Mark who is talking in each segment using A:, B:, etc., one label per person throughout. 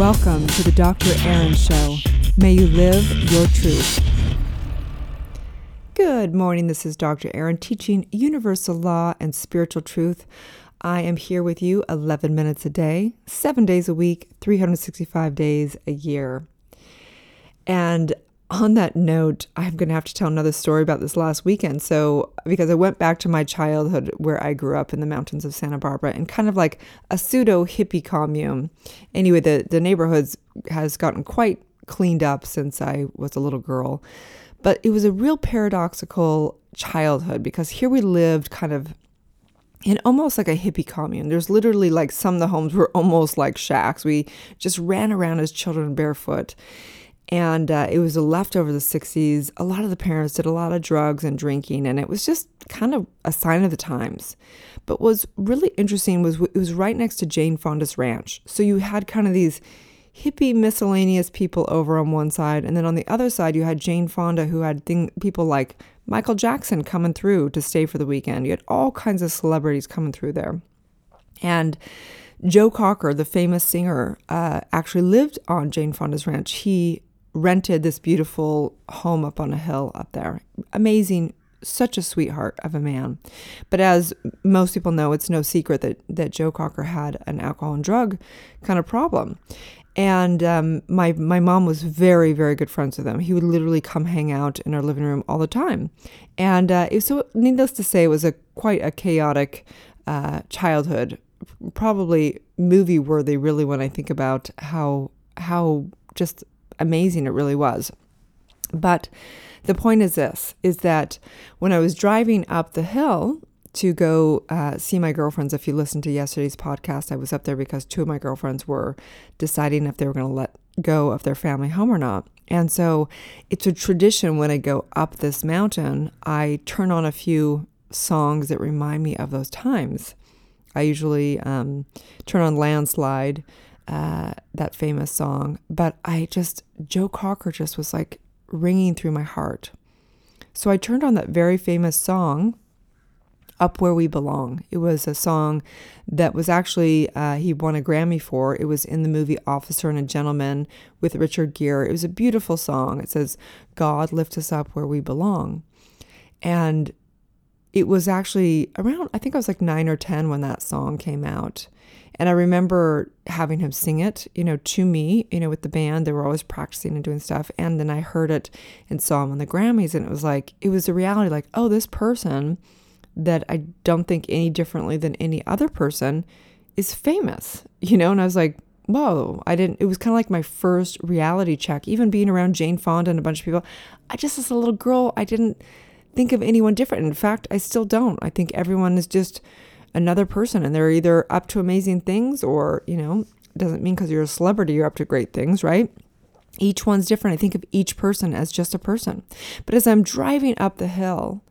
A: Welcome to the Dr. Erin Show. May you live your truth. Good morning. This is Dr. Erin teaching universal law and spiritual truth. I am here with you 11 minutes a day, seven days a week, 365 days a year. And on that note, I'm going to have to tell another story about this last weekend. So, because I went back to my childhood where I grew up in the mountains of Santa Barbara and kind of like a pseudo hippie commune. Anyway, the, the neighborhoods has gotten quite cleaned up since I was a little girl. But it was a real paradoxical childhood because here we lived kind of in almost like a hippie commune. There's literally like some of the homes were almost like shacks. We just ran around as children barefoot and uh, it was a leftover the 60s. A lot of the parents did a lot of drugs and drinking, and it was just kind of a sign of the times. But was really interesting was it was right next to Jane Fonda's ranch. So you had kind of these hippie miscellaneous people over on one side, and then on the other side you had Jane Fonda, who had thing, people like Michael Jackson coming through to stay for the weekend. You had all kinds of celebrities coming through there, and Joe Cocker, the famous singer, uh, actually lived on Jane Fonda's ranch. He rented this beautiful home up on a hill up there. Amazing, such a sweetheart of a man. But as most people know, it's no secret that, that Joe Cocker had an alcohol and drug kind of problem. And um, my my mom was very very good friends with him. He would literally come hang out in our living room all the time, and uh, was, so needless to say, it was a quite a chaotic uh, childhood. Probably movie worthy, really, when I think about how how just amazing it really was. But the point is this is that when I was driving up the hill to go uh, see my girlfriends, if you listened to yesterday's podcast, I was up there because two of my girlfriends were deciding if they were going to let go of their family home or not. And so it's a tradition when I go up this mountain, I turn on a few songs that remind me of those times. I usually um, turn on Landslide uh, that famous song, but I just, Joe Cocker just was like ringing through my heart. So I turned on that very famous song, Up Where We Belong. It was a song that was actually, uh, he won a Grammy for. It was in the movie Officer and a Gentleman with Richard Gere. It was a beautiful song. It says, God lift us up where we belong. And it was actually around, I think I was like nine or 10 when that song came out. And I remember having him sing it, you know, to me, you know, with the band. They were always practicing and doing stuff. And then I heard it and saw him on the Grammys. And it was like, it was a reality like, oh, this person that I don't think any differently than any other person is famous, you know? And I was like, whoa, I didn't, it was kind of like my first reality check. Even being around Jane Fonda and a bunch of people, I just, as a little girl, I didn't think of anyone different. In fact, I still don't. I think everyone is just, another person and they're either up to amazing things or, you know, doesn't mean because you're a celebrity you're up to great things, right? Each one's different. I think of each person as just a person. But as I'm driving up the hill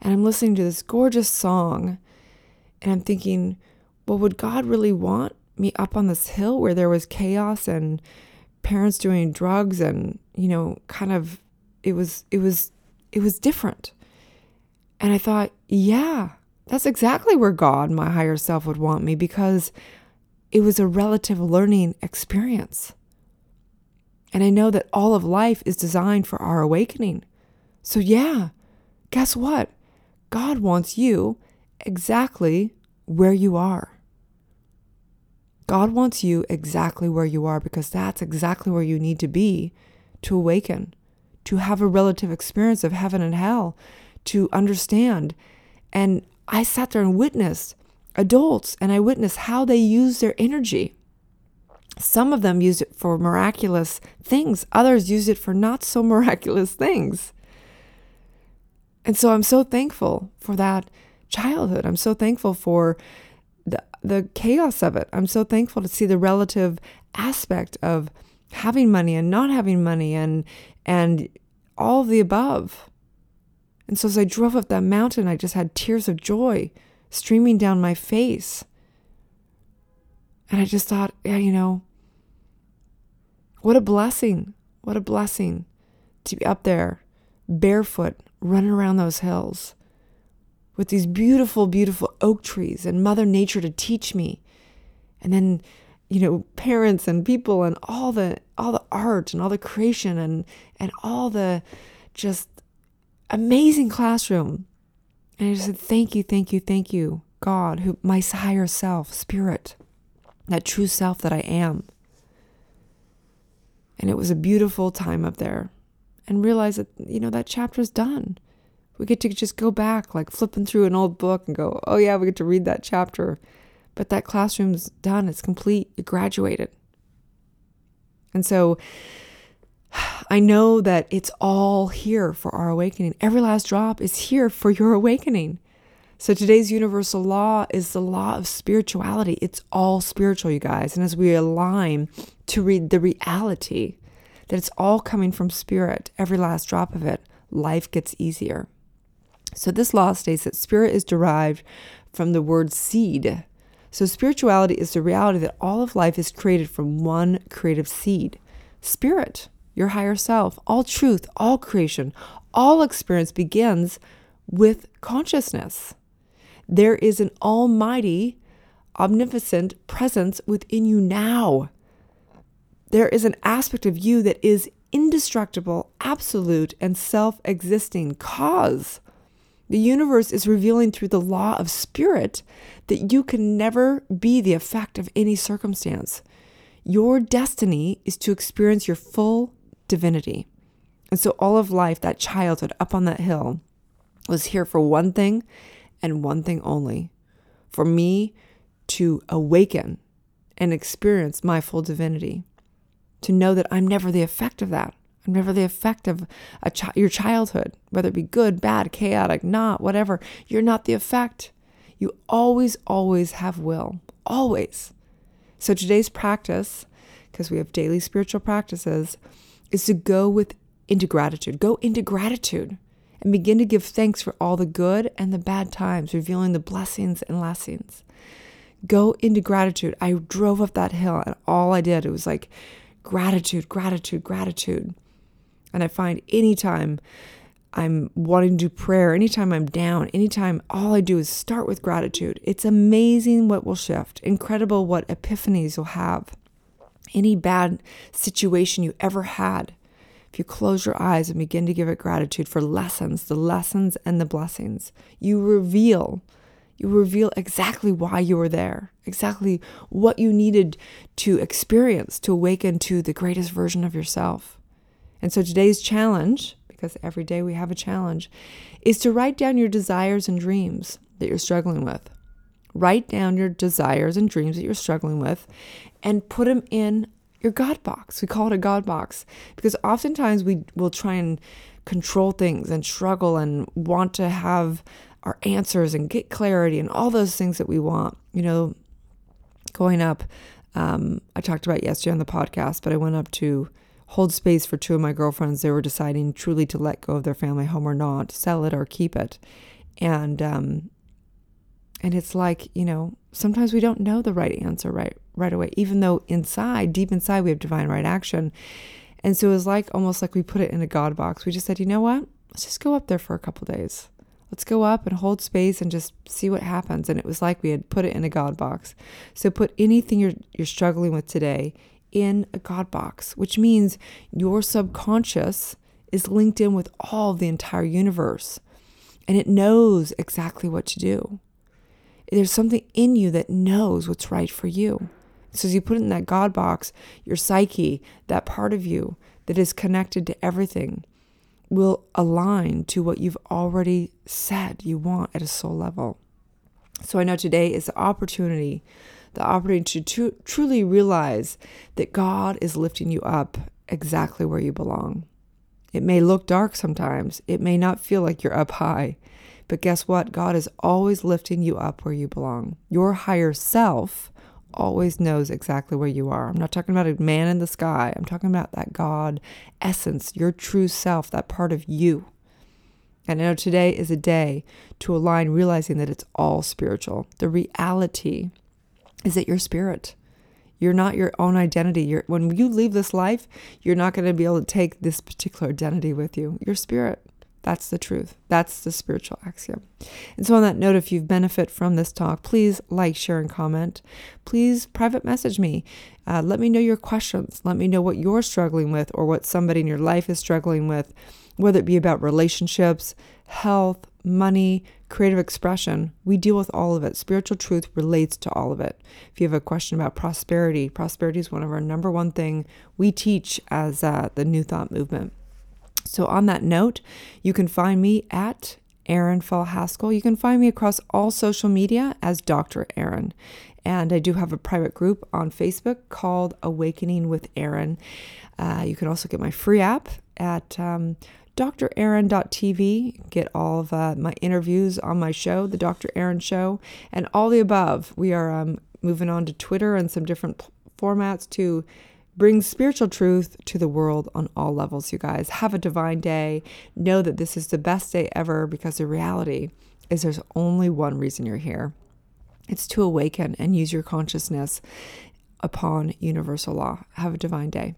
A: and I'm listening to this gorgeous song and I'm thinking, well, would God really want me up on this hill where there was chaos and parents doing drugs and, you know, kind of it was it was it was different. And I thought, yeah, that's exactly where God, my higher self, would want me because it was a relative learning experience. And I know that all of life is designed for our awakening. So, yeah, guess what? God wants you exactly where you are. God wants you exactly where you are because that's exactly where you need to be to awaken, to have a relative experience of heaven and hell, to understand and I sat there and witnessed adults and I witnessed how they use their energy. Some of them use it for miraculous things, others use it for not so miraculous things. And so I'm so thankful for that childhood. I'm so thankful for the, the chaos of it. I'm so thankful to see the relative aspect of having money and not having money and and all of the above. And so as I drove up that mountain, I just had tears of joy streaming down my face. And I just thought, yeah, you know, what a blessing. What a blessing to be up there barefoot, running around those hills with these beautiful, beautiful oak trees and Mother Nature to teach me. And then you know, parents and people and all the all the art and all the creation and and all the just amazing classroom. And I just said, Thank you, thank you, thank you, God, who my higher self, spirit, that true self that I am. And it was a beautiful time up there. And realize that, you know, that chapter's done. We get to just go back, like flipping through an old book and go, oh, yeah, we get to read that chapter. But that classroom's done, it's complete, it graduated. And so I know that it's all here for our awakening. Every last drop is here for your awakening. So today's universal law is the law of spirituality. It's all spiritual, you guys. And as we align to read the reality that it's all coming from spirit, every last drop of it, life gets easier. So this law states that spirit is derived from the word seed. So spirituality is the reality that all of life is created from one creative seed. Spirit, your higher self, all truth, all creation, all experience begins with consciousness. There is an almighty, omnipotent presence within you now. There is an aspect of you that is indestructible, absolute, and self existing cause. The universe is revealing through the law of spirit that you can never be the effect of any circumstance. Your destiny is to experience your full divinity. And so, all of life, that childhood up on that hill, was here for one thing and one thing only for me to awaken and experience my full divinity. To know that I'm never the effect of that. Never the effect of chi- your childhood, whether it be good, bad, chaotic, not, whatever. You're not the effect. You always, always have will. Always. So today's practice, because we have daily spiritual practices, is to go with into gratitude. Go into gratitude and begin to give thanks for all the good and the bad times, revealing the blessings and lessons. Go into gratitude. I drove up that hill and all I did, it was like gratitude, gratitude, gratitude. And I find anytime I'm wanting to do prayer, anytime I'm down, anytime all I do is start with gratitude, it's amazing what will shift, incredible what epiphanies you'll have. Any bad situation you ever had, if you close your eyes and begin to give it gratitude for lessons, the lessons and the blessings, you reveal, you reveal exactly why you were there, exactly what you needed to experience to awaken to the greatest version of yourself. And so today's challenge, because every day we have a challenge, is to write down your desires and dreams that you're struggling with. Write down your desires and dreams that you're struggling with and put them in your God box. We call it a God box because oftentimes we will try and control things and struggle and want to have our answers and get clarity and all those things that we want. You know, going up, um, I talked about yesterday on the podcast, but I went up to hold space for two of my girlfriends. They were deciding truly to let go of their family home or not, sell it or keep it. And um, and it's like, you know, sometimes we don't know the right answer right right away, even though inside, deep inside, we have divine right action. And so it was like almost like we put it in a God box. We just said, you know what? Let's just go up there for a couple days. Let's go up and hold space and just see what happens. And it was like we had put it in a God box. So put anything you're you're struggling with today in a God box, which means your subconscious is linked in with all the entire universe. And it knows exactly what to do. There's something in you that knows what's right for you. So as you put it in that God box, your psyche, that part of you that is connected to everything, will align to what you've already said you want at a soul level. So I know today is the opportunity, the opportunity to tr- truly realize that God is lifting you up exactly where you belong. It may look dark sometimes. It may not feel like you're up high. But guess what? God is always lifting you up where you belong. Your higher self always knows exactly where you are. I'm not talking about a man in the sky. I'm talking about that God essence, your true self, that part of you. And I know today is a day to align, realizing that it's all spiritual. The reality is it you're spirit. You're not your own identity. You're, when you leave this life, you're not going to be able to take this particular identity with you. Your spirit. That's the truth. That's the spiritual axiom. And so, on that note, if you've benefit from this talk, please like, share, and comment. Please private message me. Uh, let me know your questions. Let me know what you're struggling with or what somebody in your life is struggling with, whether it be about relationships, health, money, creative expression. We deal with all of it. Spiritual truth relates to all of it. If you have a question about prosperity, prosperity is one of our number one thing we teach as uh, the New Thought movement. So, on that note, you can find me at Erin Fall Haskell. You can find me across all social media as Dr. Erin. And I do have a private group on Facebook called Awakening with Erin. Uh, you can also get my free app at um, drerin.tv. Get all of uh, my interviews on my show, The Dr. Erin Show, and all the above. We are um, moving on to Twitter and some different p- formats to Bring spiritual truth to the world on all levels, you guys. Have a divine day. Know that this is the best day ever because the reality is there's only one reason you're here it's to awaken and use your consciousness upon universal law. Have a divine day.